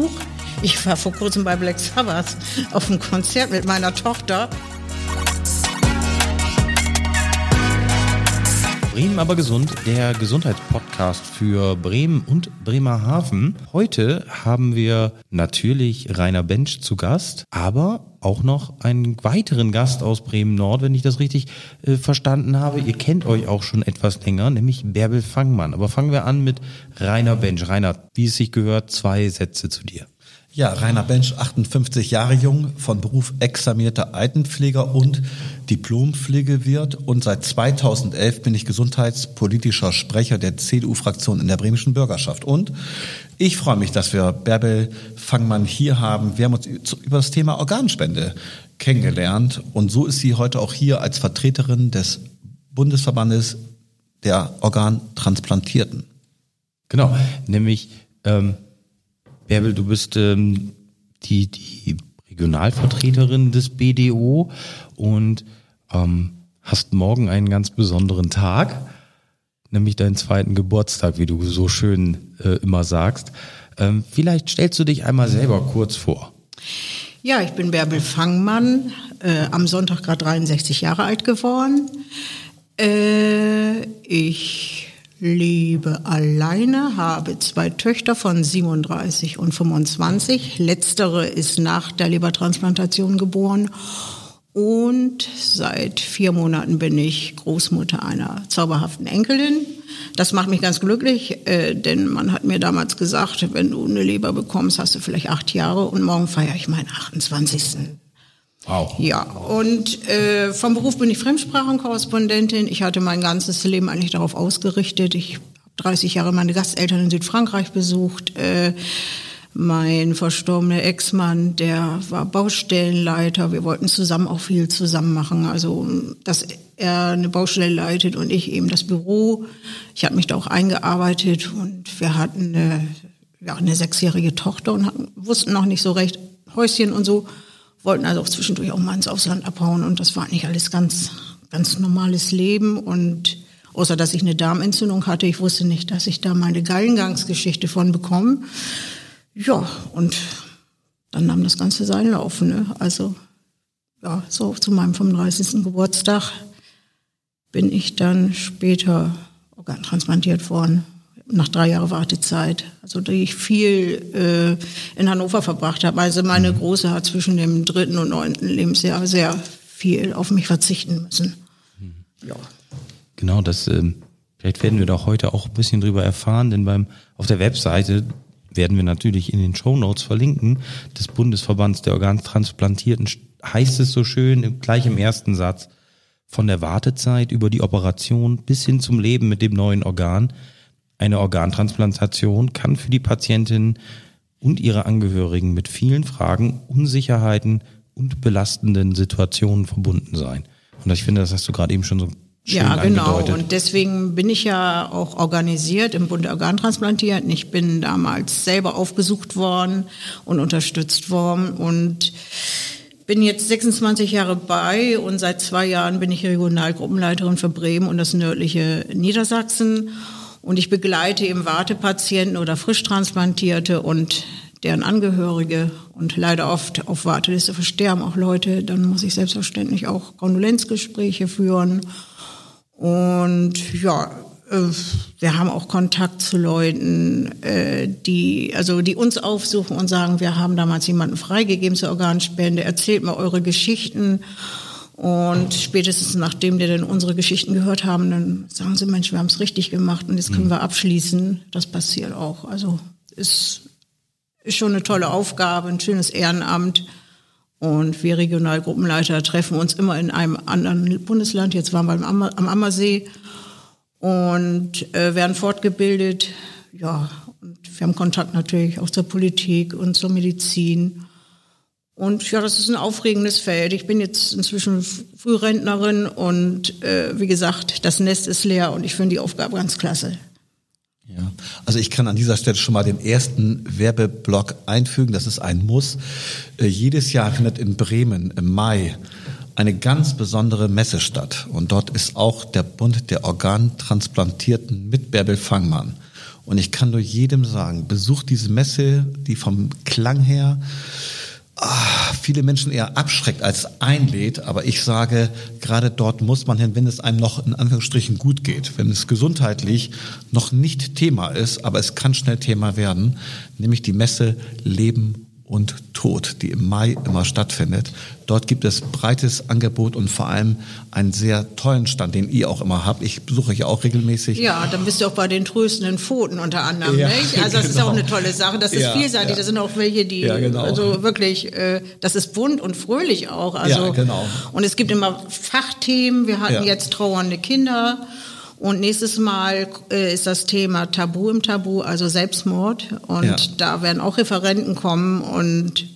Huch, ich war vor kurzem bei Black Sabbath auf einem Konzert mit meiner Tochter. Bremen aber gesund, der Gesundheitspodcast für Bremen und Bremerhaven. Heute haben wir natürlich Rainer Bench zu Gast, aber auch noch einen weiteren Gast aus Bremen Nord, wenn ich das richtig äh, verstanden habe. Ihr kennt euch auch schon etwas länger, nämlich Bärbel Fangmann. Aber fangen wir an mit Rainer Bench. Rainer, wie es sich gehört, zwei Sätze zu dir. Ja, Rainer Bench, 58 Jahre jung, von Beruf examierter Altenpfleger und Diplompflegewirt und seit 2011 bin ich gesundheitspolitischer Sprecher der CDU-Fraktion in der bremischen Bürgerschaft. Und ich freue mich, dass wir Bärbel Fangmann hier haben. Wir haben uns über das Thema Organspende kennengelernt und so ist sie heute auch hier als Vertreterin des Bundesverbandes der Organtransplantierten. Genau, nämlich ähm Bärbel, du bist ähm, die, die Regionalvertreterin des BDO und ähm, hast morgen einen ganz besonderen Tag, nämlich deinen zweiten Geburtstag, wie du so schön äh, immer sagst. Ähm, vielleicht stellst du dich einmal selber kurz vor. Ja, ich bin Bärbel Fangmann, äh, am Sonntag gerade 63 Jahre alt geworden. Äh, ich lebe alleine, habe zwei Töchter von 37 und 25. Letztere ist nach der Lebertransplantation geboren. Und seit vier Monaten bin ich Großmutter einer zauberhaften Enkelin. Das macht mich ganz glücklich, äh, denn man hat mir damals gesagt, wenn du eine Leber bekommst, hast du vielleicht acht Jahre und morgen feiere ich meinen 28. Wow. Ja, und äh, vom Beruf bin ich Fremdsprachenkorrespondentin. Ich hatte mein ganzes Leben eigentlich darauf ausgerichtet. Ich habe 30 Jahre meine Gasteltern in Südfrankreich besucht. Äh, mein verstorbener Ex-Mann, der war Baustellenleiter. Wir wollten zusammen auch viel zusammen machen. Also, dass er eine Baustelle leitet und ich eben das Büro. Ich habe mich da auch eingearbeitet und wir hatten eine, ja, eine sechsjährige Tochter und hatten, wussten noch nicht so recht Häuschen und so wollten also auch zwischendurch auch mal ins Ausland abhauen und das war nicht alles ganz, ganz normales Leben und außer dass ich eine Darmentzündung hatte, ich wusste nicht, dass ich da meine Gallengangsgeschichte von bekomme. Ja, und dann nahm das Ganze seinen Lauf. Ne? Also ja, so zu meinem 35. Geburtstag bin ich dann später organtransplantiert worden nach drei Jahren Wartezeit, also die ich viel äh, in Hannover verbracht habe. Also meine mhm. Große hat zwischen dem dritten und neunten Lebensjahr sehr viel auf mich verzichten müssen. Mhm. Ja. Genau, das äh, vielleicht werden wir doch heute auch ein bisschen drüber erfahren, denn beim auf der Webseite werden wir natürlich in den Show Notes verlinken des Bundesverbands der Organtransplantierten heißt es so schön gleich im ersten Satz von der Wartezeit über die Operation bis hin zum Leben mit dem neuen Organ eine Organtransplantation kann für die Patientin und ihre Angehörigen mit vielen Fragen, Unsicherheiten und belastenden Situationen verbunden sein. Und ich finde, das hast du gerade eben schon so schön ja, genau. Angedeutet. Und deswegen bin ich ja auch organisiert im Bund der Organtransplantierten. Ich bin damals selber aufgesucht worden und unterstützt worden und bin jetzt 26 Jahre bei und seit zwei Jahren bin ich Regionalgruppenleiterin für Bremen und das nördliche Niedersachsen. Und ich begleite eben Wartepatienten oder Frischtransplantierte und deren Angehörige und leider oft auf Warteliste versterben auch Leute. Dann muss ich selbstverständlich auch Kondolenzgespräche führen. Und ja, äh, wir haben auch Kontakt zu Leuten, äh, die, also die uns aufsuchen und sagen, wir haben damals jemanden freigegeben zur Organspende, erzählt mir eure Geschichten. Und spätestens nachdem die dann unsere Geschichten gehört haben, dann sagen sie, Mensch, wir haben es richtig gemacht und jetzt können mhm. wir abschließen. Das passiert auch. Also ist, ist schon eine tolle Aufgabe, ein schönes Ehrenamt. Und wir Regionalgruppenleiter treffen uns immer in einem anderen Bundesland. Jetzt waren wir am, am Ammersee und äh, werden fortgebildet. Ja, und wir haben Kontakt natürlich auch zur Politik und zur Medizin. Und ja, das ist ein aufregendes Feld. Ich bin jetzt inzwischen Frührentnerin und äh, wie gesagt, das Nest ist leer und ich finde die Aufgabe ganz klasse. Ja, also ich kann an dieser Stelle schon mal den ersten Werbeblock einfügen. Das ist ein Muss. Äh, jedes Jahr findet in Bremen im Mai eine ganz besondere Messe statt. Und dort ist auch der Bund der Organtransplantierten mit Bärbel Fangmann. Und ich kann nur jedem sagen, besucht diese Messe, die vom Klang her ah, viele Menschen eher abschreckt als einlädt. Aber ich sage, gerade dort muss man hin, wenn es einem noch in Anführungsstrichen gut geht, wenn es gesundheitlich noch nicht Thema ist, aber es kann schnell Thema werden, nämlich die Messe Leben und Tod, die im Mai immer stattfindet. Dort gibt es breites Angebot und vor allem einen sehr tollen Stand, den ihr auch immer habt. Ich besuche euch auch regelmäßig. Ja, dann bist du auch bei den tröstenden Pfoten unter anderem, ja, nicht? Also das genau. ist auch eine tolle Sache. Das ist ja, vielseitig. Ja. Das sind auch welche, die ja, genau. also wirklich, äh, das ist bunt und fröhlich auch. Also, ja, genau. Und es gibt immer Fachthemen. Wir hatten jetzt trauernde Kinder. Und nächstes Mal äh, ist das Thema Tabu im Tabu, also Selbstmord. Und ja. da werden auch Referenten kommen und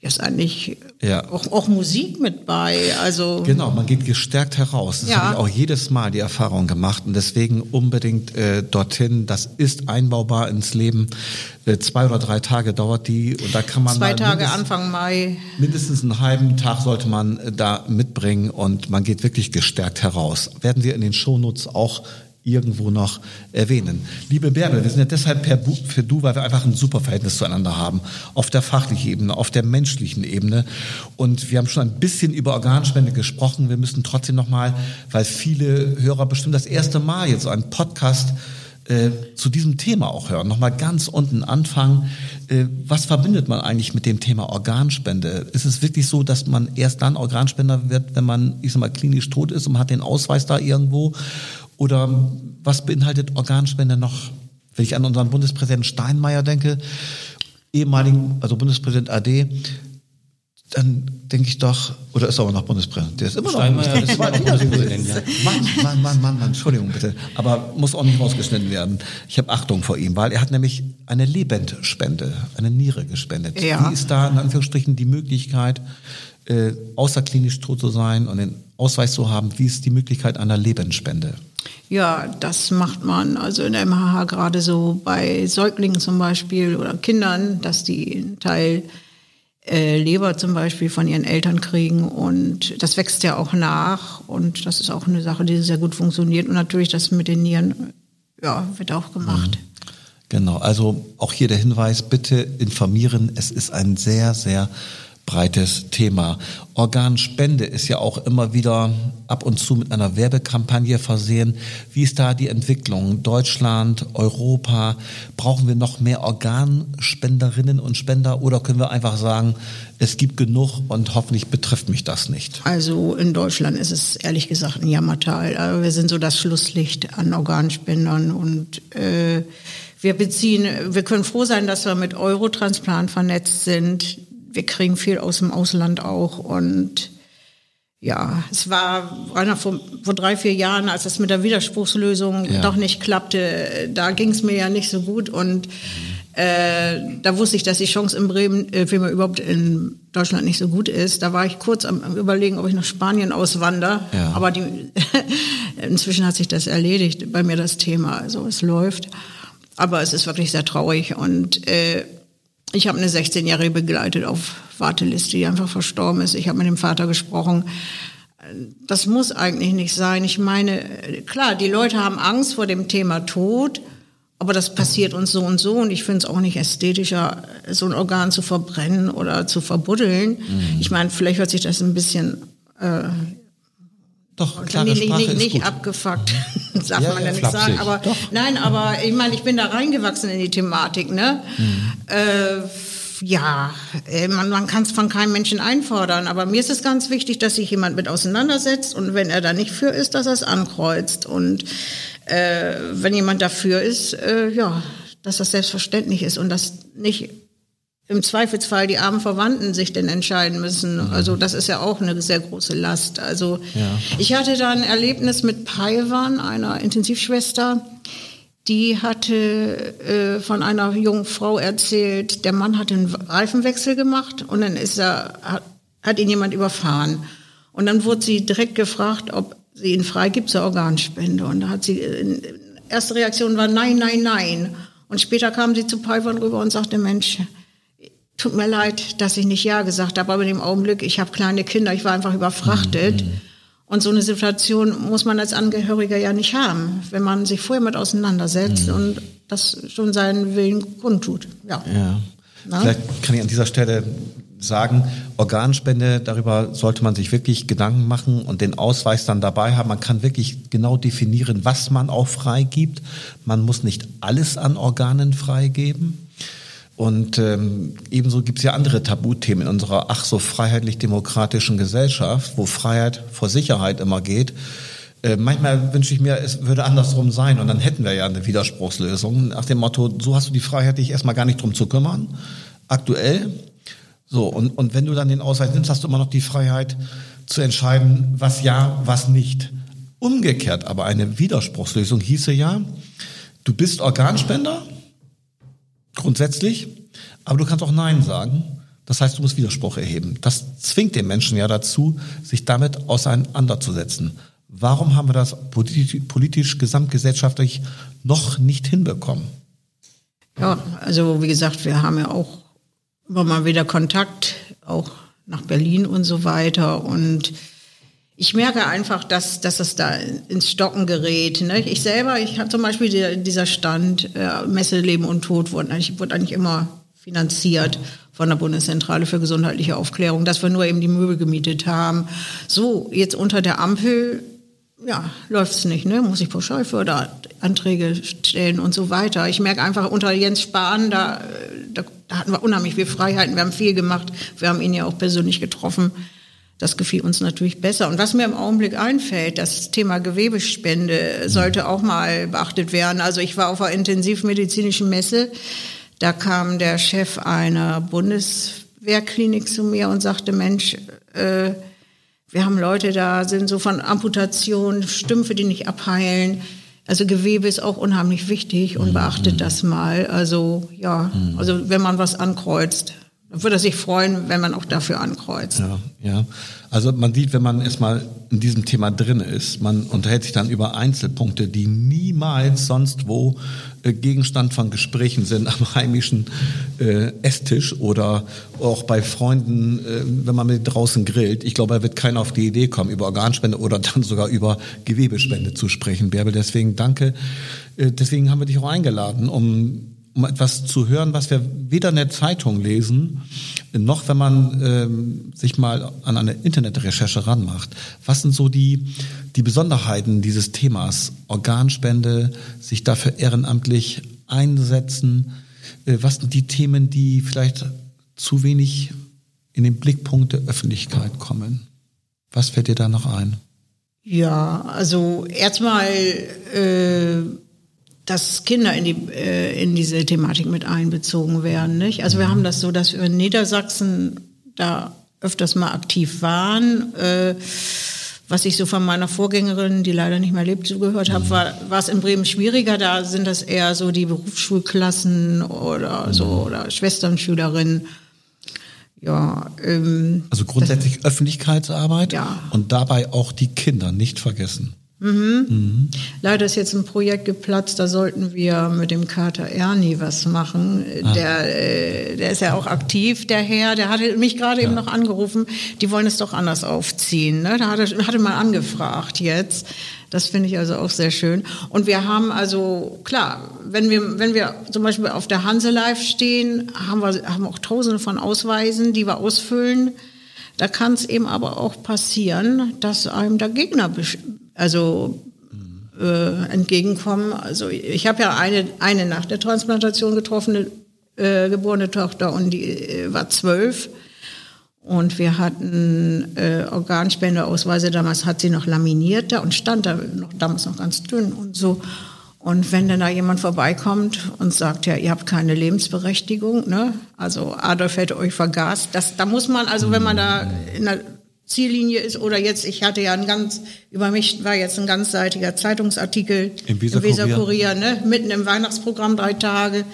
ist eigentlich ja. Auch, auch Musik mit bei. Also genau, man geht gestärkt heraus. Das ja. habe ich auch jedes Mal die Erfahrung gemacht und deswegen unbedingt äh, dorthin. Das ist einbaubar ins Leben. Äh, zwei oder drei Tage dauert die und da kann man zwei Tage Anfang Mai mindestens einen halben Tag sollte man äh, da mitbringen und man geht wirklich gestärkt heraus. Werden wir in den Shownotes auch irgendwo noch erwähnen. Liebe Bärbel, wir sind ja deshalb per für du, weil wir einfach ein super Verhältnis zueinander haben. Auf der fachlichen Ebene, auf der menschlichen Ebene. Und wir haben schon ein bisschen über Organspende gesprochen. Wir müssen trotzdem nochmal, weil viele Hörer bestimmt das erste Mal jetzt so einen Podcast äh, zu diesem Thema auch hören. Nochmal ganz unten anfangen. Äh, was verbindet man eigentlich mit dem Thema Organspende? Ist es wirklich so, dass man erst dann Organspender wird, wenn man, ich sag mal, klinisch tot ist und man hat den Ausweis da irgendwo? Oder was beinhaltet Organspende noch? Wenn ich an unseren Bundespräsidenten Steinmeier denke, ehemaligen, also Bundespräsident AD, dann denke ich doch, oder ist er aber noch Bundespräsident? Der ist immer noch Bundespräsident. Ist Bundespräsident ja. Mann, Mann, Mann, Mann, Mann, Entschuldigung bitte. Aber muss auch nicht rausgeschnitten werden. Ich habe Achtung vor ihm, weil er hat nämlich eine Lebendspende, eine Niere gespendet. Ja. Wie ist da in Anführungsstrichen die Möglichkeit, äh, außerklinisch tot zu sein und den Ausweis zu haben? Wie ist die Möglichkeit einer Lebensspende? Ja, das macht man also in der MHH gerade so bei Säuglingen zum Beispiel oder Kindern, dass die einen Teil äh, Leber zum Beispiel von ihren Eltern kriegen und das wächst ja auch nach und das ist auch eine Sache, die sehr gut funktioniert und natürlich das mit den Nieren, ja, wird auch gemacht. Mhm. Genau, also auch hier der Hinweis, bitte informieren, es ist ein sehr, sehr breites Thema. Organspende ist ja auch immer wieder ab und zu mit einer Werbekampagne versehen. Wie ist da die Entwicklung? Deutschland, Europa, brauchen wir noch mehr Organspenderinnen und Spender oder können wir einfach sagen, es gibt genug und hoffentlich betrifft mich das nicht? Also in Deutschland ist es ehrlich gesagt ein Jammertal. Wir sind so das Schlusslicht an Organspendern und äh, wir beziehen, wir können froh sein, dass wir mit Eurotransplant vernetzt sind wir kriegen viel aus dem Ausland auch und ja, es war einer vor, vor drei, vier Jahren, als es mit der Widerspruchslösung ja. doch nicht klappte, da ging es mir ja nicht so gut und äh, da wusste ich, dass die Chance in Bremen, äh, wie man überhaupt in Deutschland nicht so gut ist. Da war ich kurz am, am überlegen, ob ich nach Spanien auswandere. Ja. Aber die, inzwischen hat sich das erledigt bei mir das Thema. Also es läuft. Aber es ist wirklich sehr traurig und äh, ich habe eine 16-Jährige begleitet auf Warteliste, die einfach verstorben ist. Ich habe mit dem Vater gesprochen. Das muss eigentlich nicht sein. Ich meine, klar, die Leute haben Angst vor dem Thema Tod, aber das passiert uns so und so. Und ich finde es auch nicht ästhetischer, so ein Organ zu verbrennen oder zu verbuddeln. Mhm. Ich meine, vielleicht hört sich das ein bisschen äh, doch, klare nicht, Sprache nicht, nicht gut. abgefuckt, darf ja, man ja nicht flapsig. sagen. Aber Doch. nein, aber ich meine, ich bin da reingewachsen in die Thematik, ne? Mhm. Äh, ja, äh, man, man kann es von keinem Menschen einfordern, aber mir ist es ganz wichtig, dass sich jemand mit auseinandersetzt und wenn er da nicht für ist, dass er es ankreuzt. Und äh, wenn jemand dafür ist, äh, ja, dass das selbstverständlich ist und das nicht im Zweifelsfall die armen Verwandten sich denn entscheiden müssen. Mhm. Also das ist ja auch eine sehr große Last. Also ja. ich hatte da ein Erlebnis mit Paiwan, einer Intensivschwester. Die hatte äh, von einer jungen Frau erzählt, der Mann hat einen Reifenwechsel gemacht und dann ist er, hat, hat ihn jemand überfahren. Und dann wurde sie direkt gefragt, ob sie ihn freigibt zur Organspende. Und da hat sie, äh, erste Reaktion war nein, nein, nein. Und später kam sie zu Paiwan rüber und sagte, Mensch, tut mir leid, dass ich nicht Ja gesagt habe, aber in dem Augenblick, ich habe kleine Kinder, ich war einfach überfrachtet. Mhm. Und so eine Situation muss man als Angehöriger ja nicht haben, wenn man sich vorher mit auseinandersetzt mhm. und das schon seinen Willen kundtut. Ja. ja. Vielleicht kann ich an dieser Stelle sagen, Organspende, darüber sollte man sich wirklich Gedanken machen und den Ausweis dann dabei haben. Man kann wirklich genau definieren, was man auch freigibt. Man muss nicht alles an Organen freigeben. Und ähm, ebenso gibt es ja andere Tabuthemen in unserer ach so freiheitlich-demokratischen Gesellschaft, wo Freiheit vor Sicherheit immer geht. Äh, manchmal wünsche ich mir, es würde andersrum sein und dann hätten wir ja eine Widerspruchslösung nach dem Motto, so hast du die Freiheit, dich erstmal gar nicht drum zu kümmern, aktuell. So, und, und wenn du dann den Ausweis nimmst, hast du immer noch die Freiheit zu entscheiden, was ja, was nicht. Umgekehrt aber eine Widerspruchslösung hieße ja, du bist Organspender, grundsätzlich, aber du kannst auch Nein sagen. Das heißt, du musst Widerspruch erheben. Das zwingt den Menschen ja dazu, sich damit auseinanderzusetzen. Warum haben wir das politisch, gesamtgesellschaftlich noch nicht hinbekommen? Ja, also wie gesagt, wir haben ja auch immer mal wieder Kontakt, auch nach Berlin und so weiter. Und ich merke einfach, dass, dass es da ins Stocken gerät. Ne? Ich selber, ich habe zum Beispiel die, dieser Stand äh, Messe Leben und Tod wurde eigentlich, wurde eigentlich immer finanziert von der Bundeszentrale für gesundheitliche Aufklärung, dass wir nur eben die Möbel gemietet haben. So, jetzt unter der Ampel, ja, läuft's nicht, ne? Muss ich Pauschalförderanträge stellen und so weiter. Ich merke einfach unter Jens Spahn, da, da, da hatten wir unheimlich viel Freiheiten, wir haben viel gemacht, wir haben ihn ja auch persönlich getroffen. Das gefiel uns natürlich besser. Und was mir im Augenblick einfällt, das Thema Gewebespende sollte auch mal beachtet werden. Also ich war auf einer intensivmedizinischen Messe. Da kam der Chef einer Bundeswehrklinik zu mir und sagte, Mensch, äh, wir haben Leute da, sind so von Amputation, Stümpfe, die nicht abheilen. Also Gewebe ist auch unheimlich wichtig und beachtet mhm. das mal. Also ja, mhm. also wenn man was ankreuzt, würde sich freuen, wenn man auch dafür ankreuzt. Ja, ja. Also man sieht, wenn man erstmal in diesem Thema drin ist, man unterhält sich dann über Einzelpunkte, die niemals sonst wo äh, Gegenstand von Gesprächen sind am heimischen äh, Esstisch oder auch bei Freunden, äh, wenn man mit draußen grillt. Ich glaube, da wird keiner auf die Idee kommen, über Organspende oder dann sogar über Gewebespende zu sprechen, Bärbel. Deswegen danke. Äh, deswegen haben wir dich auch eingeladen, um um etwas zu hören, was wir weder in der Zeitung lesen, noch wenn man ähm, sich mal an eine Internetrecherche ranmacht. Was sind so die, die Besonderheiten dieses Themas? Organspende, sich dafür ehrenamtlich einsetzen. Äh, was sind die Themen, die vielleicht zu wenig in den Blickpunkt der Öffentlichkeit kommen? Was fällt dir da noch ein? Ja, also erstmal äh dass Kinder in, die, äh, in diese Thematik mit einbezogen werden. Nicht? Also wir haben das so, dass wir in Niedersachsen da öfters mal aktiv waren. Äh, was ich so von meiner Vorgängerin, die leider nicht mehr lebt, zugehört habe, war, war es in Bremen schwieriger. Da sind das eher so die Berufsschulklassen oder so oder Schwesternschülerinnen. Ja, ähm, also grundsätzlich Öffentlichkeitsarbeit ja. und dabei auch die Kinder nicht vergessen. Mhm. Mhm. Leider ist jetzt ein Projekt geplatzt, da sollten wir mit dem Kater Ernie was machen. Ah. Der, äh, der ist ja auch aktiv, der Herr, der hatte mich gerade ja. eben noch angerufen, die wollen es doch anders aufziehen. Ne? Da hatte, hatte mal angefragt jetzt. Das finde ich also auch sehr schön. Und wir haben also, klar, wenn wir, wenn wir zum Beispiel auf der Hanse Live stehen, haben wir haben auch tausende von Ausweisen, die wir ausfüllen. Da kann es eben aber auch passieren, dass einem der Gegner also äh, entgegenkommen. Also ich habe ja eine, eine nach der Transplantation getroffene äh, geborene Tochter und die äh, war zwölf. Und wir hatten äh, Organspendeausweise, damals hat sie noch laminiert da und stand da noch, damals noch ganz dünn und so. Und wenn dann da jemand vorbeikommt und sagt, ja, ihr habt keine Lebensberechtigung, ne? also Adolf hätte euch vergast, das, da muss man, also wenn man da in der Ziellinie ist oder jetzt, ich hatte ja ein ganz, über mich war jetzt ein ganzseitiger Zeitungsartikel im Weser-Kurier, ne, mitten im Weihnachtsprogramm, drei Tage,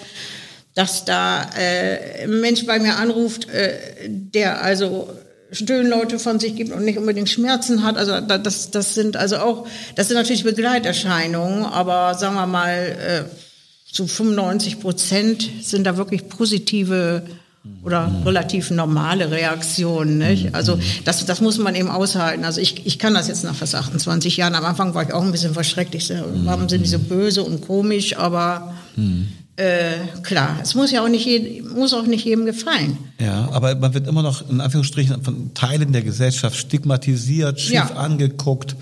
dass da äh, ein Mensch bei mir anruft, äh, der also Stöhnleute von sich gibt und nicht unbedingt Schmerzen hat. Also das, das sind also auch, das sind natürlich Begleiterscheinungen, aber sagen wir mal, äh, zu 95 Prozent sind da wirklich positive oder relativ normale Reaktionen. Nicht? Also das, das muss man eben aushalten. Also ich, ich kann das jetzt nach fast 28 Jahren. Am Anfang war ich auch ein bisschen verschreckt. Ich, warum sind die so böse und komisch? Aber äh, klar, es muss ja auch nicht, jedem, muss auch nicht jedem gefallen. Ja, aber man wird immer noch in Anführungsstrichen von Teilen der Gesellschaft stigmatisiert, schief Ja. angeguckt.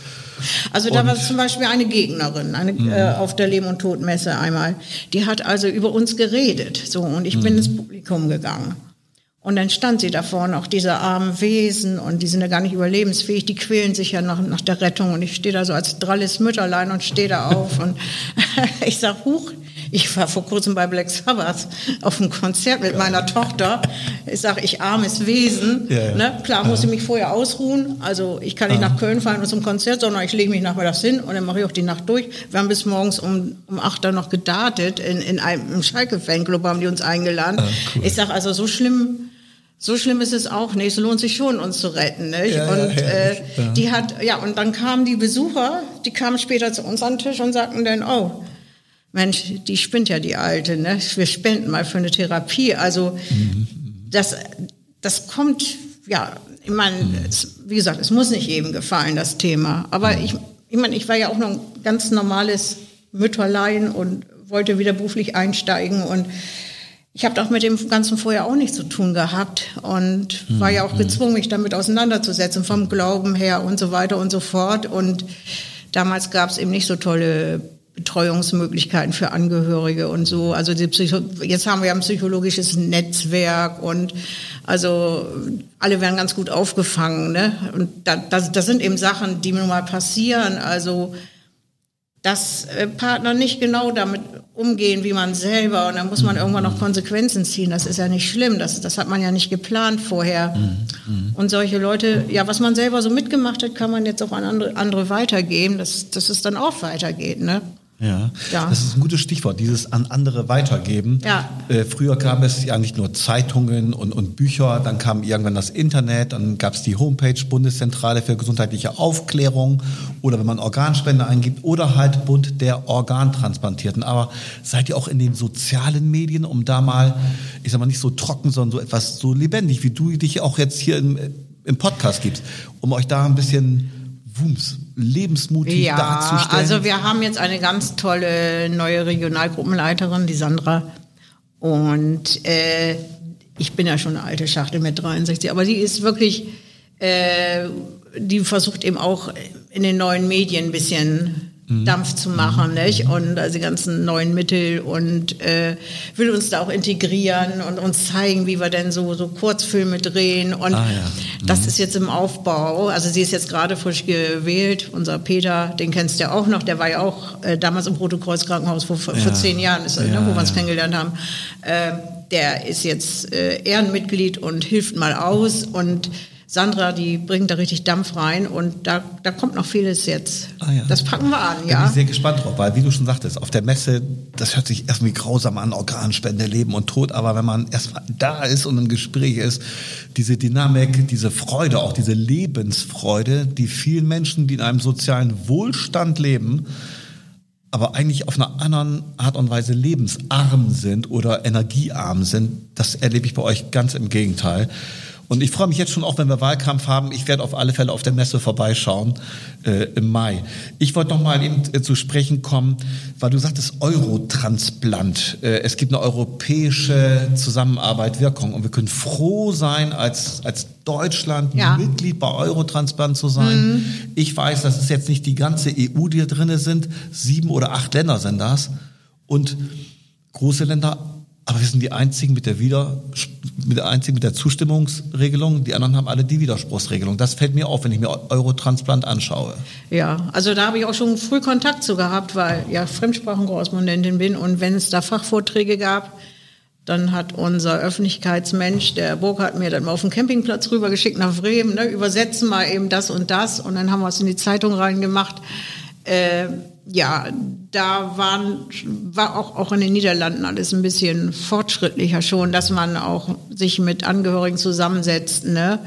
Also da war zum Beispiel eine Gegnerin eine, äh, auf der Leben- und Todmesse einmal. Die hat also über uns geredet. So, und ich bin ins Publikum gegangen. Und dann stand sie da vorne, auch diese armen Wesen, und die sind ja gar nicht überlebensfähig, die quälen sich ja nach, nach der Rettung. Und ich stehe da so als dralles Mütterlein und stehe da auf. und ich sag, huch, ich war vor kurzem bei Black Sabbath auf einem Konzert mit meiner Tochter. Ich sag, ich armes Wesen. Ja, ja. Ne? Klar, muss ich mich vorher ausruhen. Also ich kann nicht nach Köln fahren und zum Konzert, sondern ich lege mich nachmittags hin und dann mache ich auch die Nacht durch. Wir haben bis morgens um, um 8 Uhr noch gedartet. In, in einem Schalke-Fanclub haben die uns eingeladen. Ich sag also, so schlimm, so schlimm ist es auch nicht. Es lohnt sich schon, uns zu retten. Nicht? Ja, ja, und äh, herrlich. Ja. die hat, ja, und dann kamen die Besucher, die kamen später zu uns an den Tisch und sagten dann, oh, Mensch, die spinnt ja die Alte, ne? Wir spenden mal für eine Therapie. Also das, das kommt, ja, ich meine, es, wie gesagt, es muss nicht jedem gefallen, das Thema. Aber ich, ich meine, ich war ja auch noch ein ganz normales Mütterlein und wollte wieder beruflich einsteigen und ich habe doch mit dem Ganzen vorher auch nichts zu tun gehabt und war ja auch gezwungen, mich damit auseinanderzusetzen, vom Glauben her und so weiter und so fort. Und damals gab es eben nicht so tolle Betreuungsmöglichkeiten für Angehörige und so. Also die Psycho jetzt haben wir ja ein psychologisches Netzwerk und also alle werden ganz gut aufgefangen. Ne? Und da, das, das sind eben Sachen, die nun mal passieren. Also dass äh, Partner nicht genau damit umgehen wie man selber und dann muss man irgendwann noch Konsequenzen ziehen. Das ist ja nicht schlimm, das, das hat man ja nicht geplant vorher. Und solche Leute, ja, was man selber so mitgemacht hat, kann man jetzt auch an andere, andere weitergeben, dass, dass es dann auch weitergeht. Ne? Ja. Ja. das ist ein gutes Stichwort, dieses an andere weitergeben. Ja. Äh, früher gab es ja nicht nur Zeitungen und, und Bücher, dann kam irgendwann das Internet, dann gab es die Homepage Bundeszentrale für gesundheitliche Aufklärung oder wenn man Organspende eingibt oder halt Bund der Organtransplantierten. Aber seid ihr auch in den sozialen Medien, um da mal, ich sag mal nicht so trocken, sondern so etwas so lebendig, wie du dich auch jetzt hier im, im Podcast gibst, um euch da ein bisschen Wumms, lebensmutig Ja, darzustellen? also wir haben jetzt eine ganz tolle neue Regionalgruppenleiterin, die Sandra. Und äh, ich bin ja schon eine alte Schachtel mit 63, aber die ist wirklich, äh, die versucht eben auch in den neuen Medien ein bisschen Dampf zu machen, nicht? Und also die ganzen neuen Mittel und äh, will uns da auch integrieren und uns zeigen, wie wir denn so, so Kurzfilme drehen. Und Ah, ja. das ist jetzt im Aufbau. Also sie ist jetzt gerade frisch gewählt. Unser Peter, den kennst du ja auch noch, der war ja auch äh, damals im Rote-Kreuz Krankenhaus vor, vor Ja. zehn Jahren, ist, Ja, ne, wo wir uns kennengelernt haben. Äh, der ist jetzt äh, Ehrenmitglied und hilft mal aus. Und Sandra, die bringt da richtig Dampf rein. Und da, da kommt noch vieles jetzt. Ah, ja. Das packen wir an, Da bin ja. ich sehr gespannt drauf, weil wie du schon sagtest, auf der Messe, das hört sich irgendwie grausam an, Organspende, Leben und Tod, aber wenn man erstmal da ist und im Gespräch ist, diese Dynamik, diese Freude, auch diese Lebensfreude, die vielen Menschen, die in einem sozialen Wohlstand leben, aber eigentlich auf einer anderen Art und Weise lebensarm sind oder energiearm sind, das erlebe ich bei euch ganz im Gegenteil. Und ich freue mich jetzt schon auch, wenn wir Wahlkampf haben. Ich werde auf alle Fälle auf der Messe vorbeischauen äh, im Mai. Ich wollte noch mal eben äh, zu sprechen kommen, weil du sagtest Eurotransplant. Äh, es gibt eine europäische Zusammenarbeit, Wirkung und wir können froh sein, als, als Deutschland Ja. Mitglied bei Eurotransplant zu sein. Ich weiß, das ist jetzt nicht die ganze EU, die da drinne sind. Sieben oder acht Länder sind das. Und große Länder, aber wir sind die einzigen mit der Wieder, mit der einzigen mit der Zustimmungsregelung. Die anderen haben alle die Widerspruchsregelung. Das fällt mir auf, wenn ich mir Eurotransplant anschaue. Ja, also da habe ich auch schon früh Kontakt zu gehabt, weil ja Fremdsprachenkorrespondentin bin und wenn es da Fachvorträge gab, dann hat unser Öffentlichkeitsmensch, der Burkhardt, mir dann mal auf den Campingplatz rübergeschickt nach Bremen, ne, übersetzen mal eben das und das und dann haben wir es in die Zeitung reingemacht. Äh, ja, da waren, war auch, auch in den Niederlanden alles ein bisschen fortschrittlicher schon, dass man auch sich mit Angehörigen zusammensetzt, ne?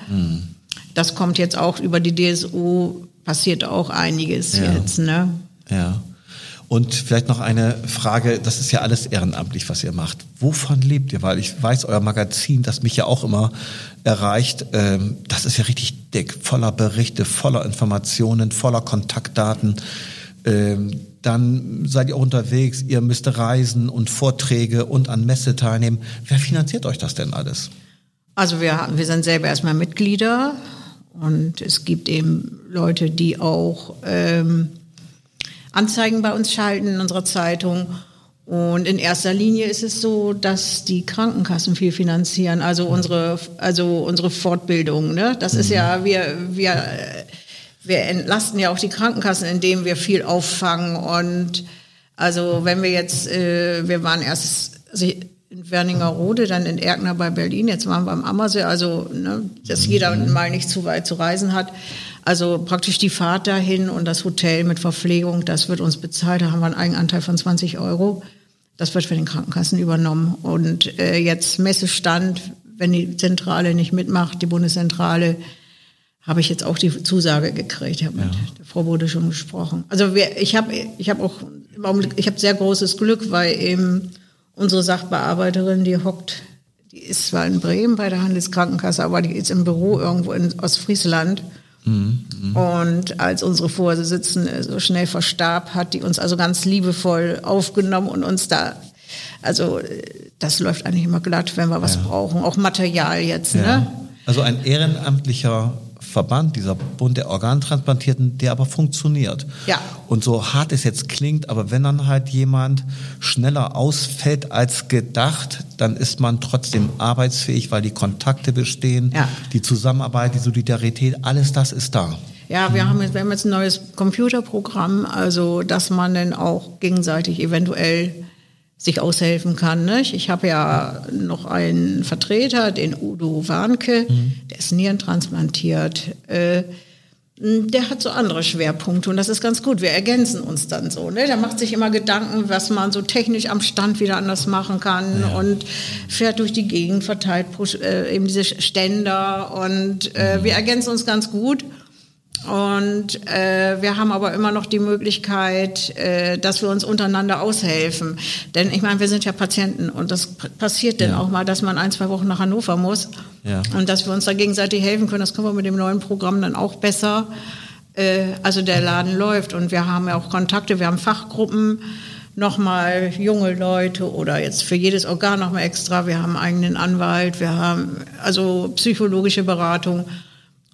Das kommt jetzt auch über die DSU, passiert auch einiges Ja. jetzt, ne? Ja. Und vielleicht noch eine Frage, das ist ja alles ehrenamtlich, was ihr macht. Wovon lebt ihr? Weil ich weiß, euer Magazin, das mich ja auch immer erreicht, ähm, das ist ja richtig dick, voller Berichte, voller Informationen, voller Kontaktdaten. Ähm, dann seid ihr auch unterwegs, ihr müsst reisen und Vorträge und an Messe teilnehmen. Wer finanziert euch das denn alles? Also wir, wir sind selber erstmal Mitglieder und es gibt eben Leute, die auch ähm, Anzeigen bei uns schalten in unserer Zeitung. Und in erster Linie ist es so, dass die Krankenkassen viel finanzieren, also unsere, also unsere Fortbildung. Ne? Das mhm. ist ja, wir, wir, wir entlasten ja auch die Krankenkassen, indem wir viel auffangen. Und also wenn wir jetzt, äh, wir waren erst also in Werningerode, dann in Erkner bei Berlin, jetzt waren wir am Ammersee, also ne, dass jeder mhm. mal nicht zu weit zu reisen hat. Also praktisch die Fahrt dahin und das Hotel mit Verpflegung, das wird uns bezahlt. Da haben wir einen Eigenanteil von 20 Euro. Das wird für den Krankenkassen übernommen. Und äh, jetzt Messestand, wenn die Zentrale nicht mitmacht, die Bundeszentrale, habe ich jetzt auch die Zusage gekriegt. Ich habe mit der Frau Bode schon gesprochen. Also wir, ich habe ich hab auch ich habe sehr großes Glück, weil eben unsere Sachbearbeiterin, die hockt, die ist zwar in Bremen bei der Handelskrankenkasse, aber die ist im Büro irgendwo in Ostfriesland. Mhm, und als unsere Vorsitzende so schnell verstarb, hat die uns also ganz liebevoll aufgenommen und uns da, also das läuft eigentlich immer glatt, wenn wir was ja. brauchen, auch Material jetzt. Ja. Ne? Also ein ehrenamtlicher Verband, dieser Bund der Organtransplantierten, der aber funktioniert. Ja. Und so hart es jetzt klingt, aber wenn dann halt jemand schneller ausfällt als gedacht, dann ist man trotzdem arbeitsfähig, weil die Kontakte bestehen, ja. die Zusammenarbeit, die Solidarität, alles das ist da. Ja, wir haben, jetzt, wir haben jetzt ein neues Computerprogramm, also dass man dann auch gegenseitig eventuell sich aushelfen kann. Nicht? Ich habe ja noch einen Vertreter, den Udo Warnke, mhm. der ist nierentransplantiert. Äh, der hat so andere Schwerpunkte und das ist ganz gut. Wir ergänzen uns dann so. Ne? Der macht sich immer Gedanken, was man so technisch am Stand wieder anders machen kann ja. und fährt durch die Gegend, verteilt äh, eben diese Ständer und äh, mhm. wir ergänzen uns ganz gut. Und äh, wir haben aber immer noch die Möglichkeit, äh, dass wir uns untereinander aushelfen. Denn ich meine, wir sind ja Patienten und das passiert ja. dann auch mal, dass man ein, zwei Wochen nach Hannover muss. Ja. Und dass wir uns da gegenseitig helfen können, das können wir mit dem neuen Programm dann auch besser. Äh, also der Laden läuft und wir haben ja auch Kontakte, wir haben Fachgruppen nochmal junge Leute oder jetzt für jedes Organ nochmal extra. Wir haben einen eigenen Anwalt, wir haben also psychologische Beratung.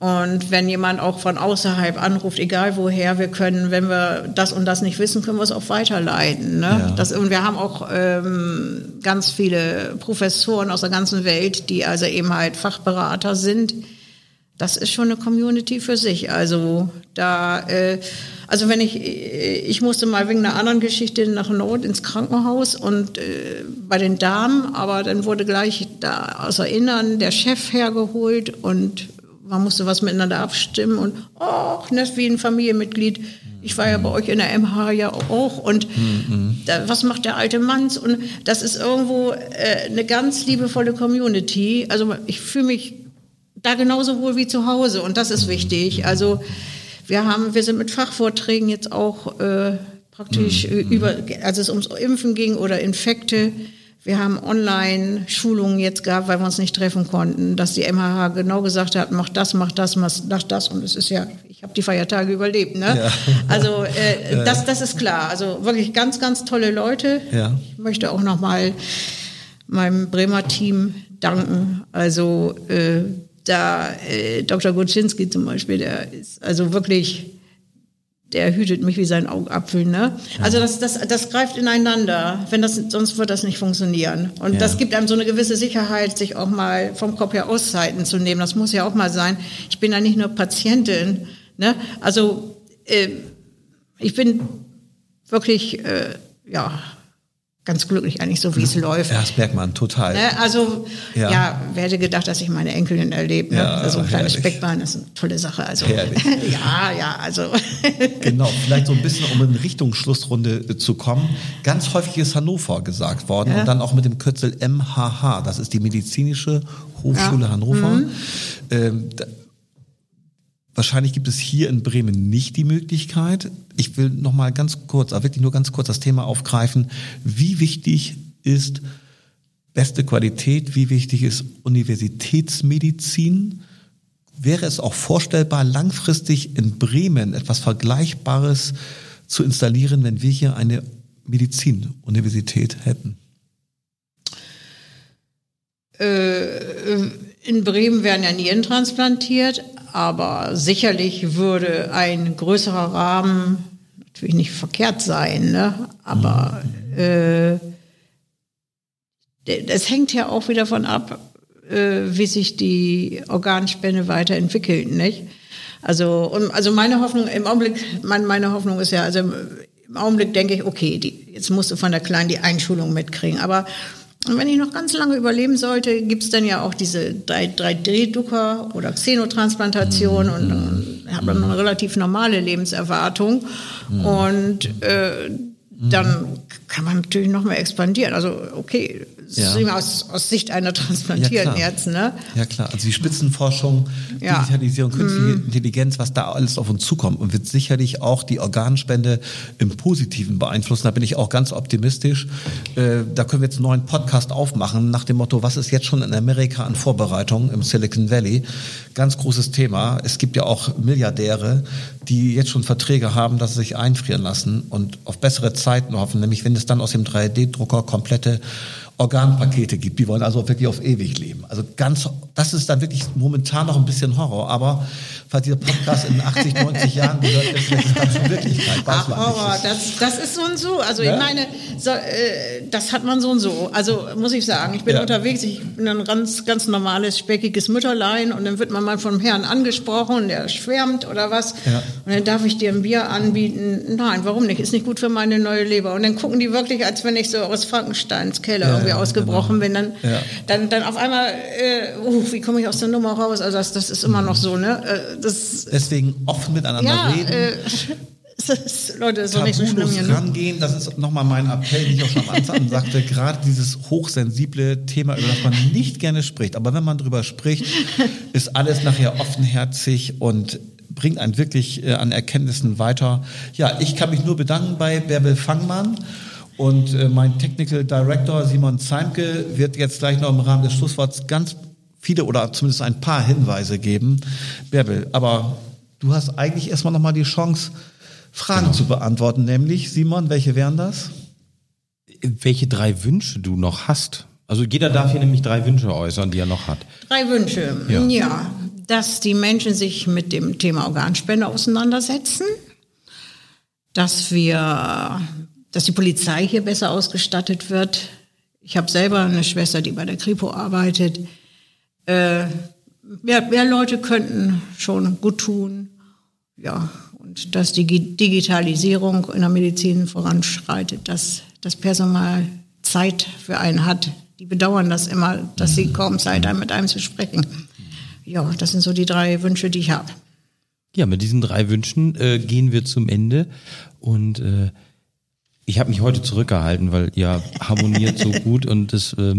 Und wenn jemand auch von außerhalb anruft, egal woher, wir können, wenn wir das und das nicht wissen, können wir es auch weiterleiten. Ne? Ja. Das, und wir haben auch ähm, ganz viele Professoren aus der ganzen Welt, die also eben halt Fachberater sind. Das ist schon eine Community für sich. Also da, äh, also wenn ich, ich musste mal wegen einer anderen Geschichte nach Nord ins Krankenhaus und äh, bei den Damen, aber dann wurde gleich da aus Erinnern der Chef hergeholt und man musste was miteinander abstimmen und ach, oh, wie ein Familienmitglied. Ich war ja bei euch in der MH ja auch und da, was macht der alte Mann? Und das ist irgendwo äh, eine ganz liebevolle Community. Also ich fühle mich da genauso wohl wie zu Hause und das ist wichtig. Also wir haben, wir sind mit Fachvorträgen jetzt auch äh, praktisch mhm. über, als es ums Impfen ging oder Infekte wir haben Online-Schulungen jetzt gehabt, weil wir uns nicht treffen konnten, dass die MHH genau gesagt hat, mach das, mach das, mach das. Und es ist ja, ich habe die Feiertage überlebt. Ne? Ja. Also äh, ja. das, das ist klar. Also wirklich ganz, ganz tolle Leute. Ja. Ich möchte auch nochmal meinem Bremer Team danken. Also äh, da äh, Dr. Gutschinski zum Beispiel, der ist also wirklich der hütet mich wie sein Augapfel. Ne? Also das, das, das greift ineinander. Wenn das, sonst wird das nicht funktionieren. Und ja. das gibt einem so eine gewisse Sicherheit, sich auch mal vom Kopf her Auszeiten zu nehmen. Das muss ja auch mal sein. Ich bin ja nicht nur Patientin. Ne? Also äh, ich bin wirklich, äh, ja, ganz glücklich eigentlich, so wie es läuft. Ja, das merkt man total. Ne? Also, ja. ja, wer hätte gedacht, dass ich meine Enkelin erlebe. Ne? Ja, also ein kleines Speckbein ist eine tolle Sache. Also, ja, ja, also. genau, vielleicht so ein bisschen, um in Richtung Schlussrunde äh, zu kommen. Ganz häufig ist Hannover gesagt worden ja. und dann auch mit dem Kürzel MHH. Das ist die Medizinische Hochschule Hannover. Mhm. Ähm, Wahrscheinlich gibt es hier in Bremen nicht die Möglichkeit. Ich will noch mal ganz kurz, aber wirklich nur ganz kurz das Thema aufgreifen. Wie wichtig ist beste Qualität? Wie wichtig ist Universitätsmedizin? Wäre es auch vorstellbar, langfristig in Bremen etwas Vergleichbares zu installieren, wenn wir hier eine Medizinuniversität hätten? Äh, in Bremen werden ja Nieren transplantiert, aber sicherlich würde ein größerer Rahmen natürlich nicht verkehrt sein, ne? aber äh, das hängt ja auch wieder von ab, äh, wie sich die Organspende weiterentwickelt, nicht? Also, und, also meine Hoffnung im Augenblick, mein, meine Hoffnung ist ja, also im Augenblick denke ich, okay, die, jetzt musst du von der Kleinen die Einschulung mitkriegen, aber und wenn ich noch ganz lange überleben sollte, gibt es dann ja auch diese 3D-Drucker oder Xenotransplantation mhm. und dann habe dann eine relativ normale Lebenserwartung. Mhm. Und äh, dann kann man natürlich noch mehr expandieren. Also okay, ja. aus, aus Sicht einer transplantierten ja, jetzt, ne? Ja klar, also die Spitzenforschung, ja. Digitalisierung, künstliche mm. Intelligenz, was da alles auf uns zukommt und wird sicherlich auch die Organspende im Positiven beeinflussen. Da bin ich auch ganz optimistisch. Äh, da können wir jetzt einen neuen Podcast aufmachen nach dem Motto, was ist jetzt schon in Amerika an Vorbereitung im Silicon Valley? Ganz großes Thema. Es gibt ja auch Milliardäre, die jetzt schon Verträge haben, dass sie sich einfrieren lassen und auf bessere Zeiten hoffen, nämlich wenn es dann aus dem 3D-Drucker komplette Organpakete gibt. Die wollen also wirklich auf ewig leben. Also ganz, das ist dann wirklich momentan noch ein bisschen Horror, aber falls dieser Podcast in 80, 90 Jahren gehört, ist das dann schon Wirklichkeit. Ach, Horror, das, das ist so und so. Also ja? ich meine, so, äh, das hat man so und so. Also muss ich sagen, ich bin ja. unterwegs, ich bin ein ganz, ganz normales, speckiges Mütterlein und dann wird man mal vom Herrn angesprochen, der schwärmt oder was. Ja. Und dann darf ich dir ein Bier anbieten. Nein, warum nicht? Ist nicht gut für meine neue Leber. Und dann gucken die wirklich, als wenn ich so aus Frankensteins Keller irgendwie genau. ausgebrochen genau. bin. Dann, dann, dann auf einmal, äh, uh, wie komme ich aus der Nummer raus? Also das, das ist immer noch so, ne? Äh, das, Deswegen offen miteinander ja, reden. Äh, ist, Leute, ist doch nicht so schlimm hier. Ne? rangehen, das ist nochmal mein Appell, den ich auch schon am Anfang sagte, gerade dieses hochsensible Thema, über das man nicht gerne spricht. Aber wenn man drüber spricht, ist alles nachher offenherzig und bringt einen wirklich äh, an Erkenntnissen weiter. Ja, ich kann mich nur bedanken bei Bärbel Fangmann. Und äh, mein Technical Director Simon Zeimke wird jetzt gleich noch im Rahmen des Schlussworts ganz viele oder zumindest ein paar Hinweise geben. Bärbel, aber du hast eigentlich erstmal nochmal die Chance, Fragen genau. zu beantworten, nämlich, Simon, welche wären das? Welche drei Wünsche du noch hast? Also jeder darf hier nämlich drei Wünsche äußern, die er noch hat. Drei Wünsche, ja. ja dass die Menschen sich mit dem Thema Organspende auseinandersetzen, dass wir, dass die Polizei hier besser ausgestattet wird. Ich habe selber eine Schwester, die bei der Kripo arbeitet. Äh, mehr, mehr Leute könnten schon gut tun. Ja, und dass die Digitalisierung in der Medizin voranschreitet, dass das Personal Zeit für einen hat. Die bedauern das immer, dass sie kaum Zeit haben, mit einem zu sprechen. Ja, das sind so die drei Wünsche, die ich habe. Ja, mit diesen drei Wünschen äh, gehen wir zum Ende und äh, ich habe mich heute zurückgehalten, weil ihr harmoniert so gut und das äh,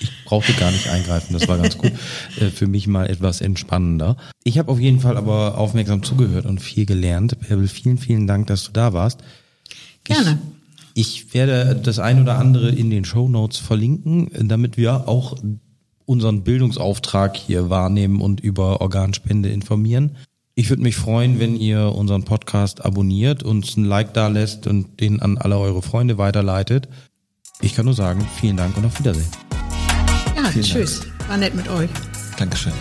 ich brauchte gar nicht eingreifen, das war ganz gut. Äh, für mich mal etwas entspannender. Ich habe auf jeden Fall aber aufmerksam zugehört und viel gelernt. Bärbel, vielen, vielen Dank, dass du da warst. Gerne. Ich, ich werde das ein oder andere in den Show Notes verlinken, damit wir auch unseren Bildungsauftrag hier wahrnehmen und über Organspende informieren. Ich würde mich freuen, wenn ihr unseren Podcast abonniert, uns ein Like da lässt und den an alle eure Freunde weiterleitet. Ich kann nur sagen, vielen Dank und auf Wiedersehen. Ja, Vielen tschüss. Dank. War nett mit euch. Dankeschön.